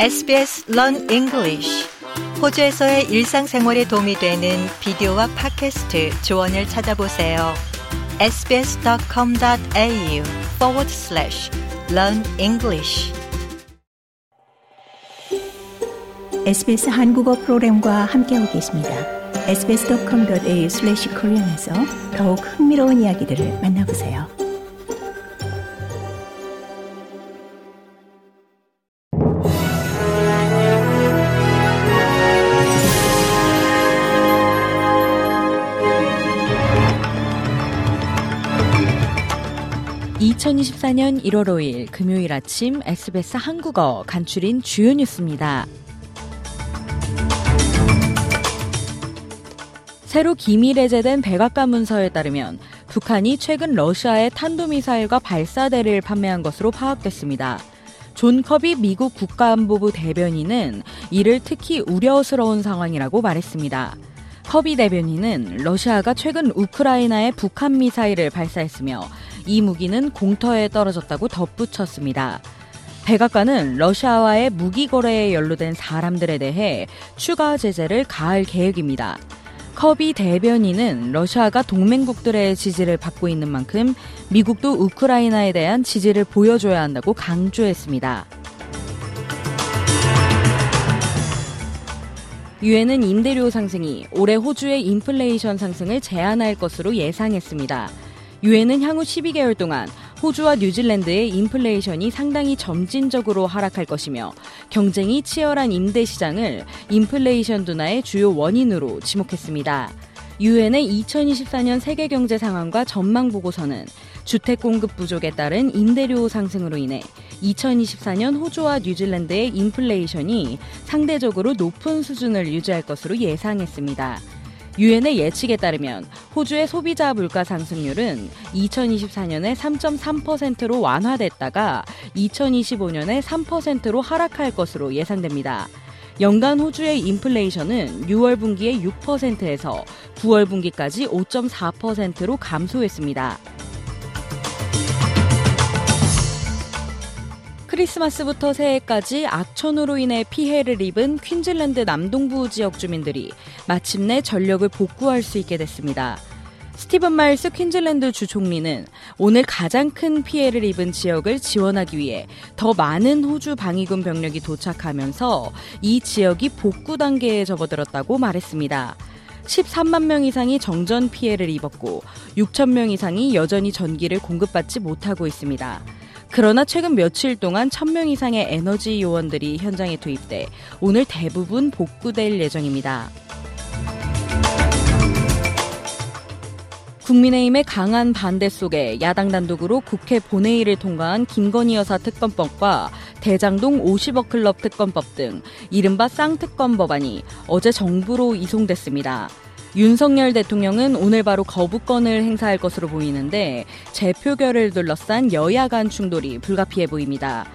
SBS Learn English 호주에서의 일상생활에 도움이 되는 비디오와 팟캐스트 조언을 찾아보세요. sbs.com.au forward slash learn English SBS 한국어 프로그램과 함께하고 계십니다. sbs.com.au slash korean에서 더욱 흥미로운 이야기들을 만나보세요. (2024년 1월 5일) 금요일 아침 SBS 한국어 간추린 주요 뉴스입니다. 새로 기밀 해제된 백악관 문서에 따르면 북한이 최근 러시아에 탄도미사일과 발사대를 판매한 것으로 파악됐습니다. 존 커비 미국 국가안보부 대변인은 이를 특히 우려스러운 상황이라고 말했습니다. 커비 대변인은 러시아가 최근 우크라이나에 북한 미사일을 발사했으며 이 무기는 공터에 떨어졌다고 덧붙였습니다. 백악관은 러시아와의 무기 거래에 연루된 사람들에 대해 추가 제재를 가할 계획입니다. 커비 대변인은 러시아가 동맹국들의 지지를 받고 있는 만큼 미국도 우크라이나에 대한 지지를 보여줘야 한다고 강조했습니다. 유엔은 임대료 상승이 올해 호주의 인플레이션 상승을 제한할 것으로 예상했습니다. 유엔은 향후 12개월 동안 호주와 뉴질랜드의 인플레이션이 상당히 점진적으로 하락할 것이며 경쟁이 치열한 임대 시장을 인플레이션 둔화의 주요 원인으로 지목했습니다. 유엔의 2024년 세계 경제 상황과 전망 보고서는 주택 공급 부족에 따른 임대료 상승으로 인해 2024년 호주와 뉴질랜드의 인플레이션이 상대적으로 높은 수준을 유지할 것으로 예상했습니다. 유엔의 예측에 따르면 호주의 소비자 물가 상승률은 2024년에 3.3%로 완화됐다가 2025년에 3%로 하락할 것으로 예상됩니다. 연간 호주의 인플레이션은 6월 분기에 6%에서 9월 분기까지 5.4%로 감소했습니다. 크리스마스부터 새해까지 악천후로 인해 피해를 입은 퀸즐랜드 남동부 지역 주민들이 마침내 전력을 복구할 수 있게 됐습니다. 스티븐 마일스 퀸즐랜드 주 총리는 오늘 가장 큰 피해를 입은 지역을 지원하기 위해 더 많은 호주 방위군 병력이 도착하면서 이 지역이 복구 단계에 접어들었다고 말했습니다. 13만 명 이상이 정전 피해를 입었고 6천 명 이상이 여전히 전기를 공급받지 못하고 있습니다. 그러나 최근 며칠 동안 1000명 이상의 에너지 요원들이 현장에 투입돼 오늘 대부분 복구될 예정입니다. 국민의힘의 강한 반대 속에 야당 단독으로 국회 본회의를 통과한 김건희 여사 특검법과 대장동 50억 클럽 특검법 등 이른바 쌍특검 법안이 어제 정부로 이송됐습니다. 윤석열 대통령은 오늘 바로 거부권을 행사할 것으로 보이는데 재표결을 둘러싼 여야 간 충돌이 불가피해 보입니다.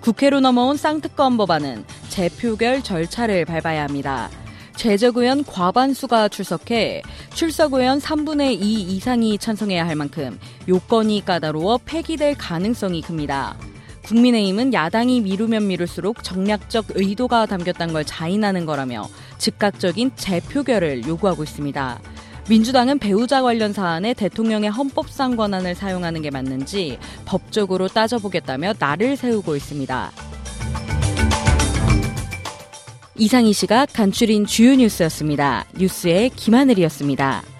국회로 넘어온 쌍특검 법안은 재표결 절차를 밟아야 합니다. 제적 의원 과반수가 출석해 출석 의원 3분의 2 이상이 찬성해야 할 만큼 요건이 까다로워 폐기될 가능성이 큽니다. 국민의힘은 야당이 미루면 미룰수록 정략적 의도가 담겼다는 걸 자인하는 거라며 즉각적인 재표결을 요구하고 있습니다. 민주당은 배우자 관련 사안에 대통령의 헌법상 권한을 사용하는 게 맞는지 법적으로 따져보겠다며 날을 세우고 있습니다. 이상 이 시각 간추린 주요 뉴스였습니다. 뉴스의 김하늘이었습니다.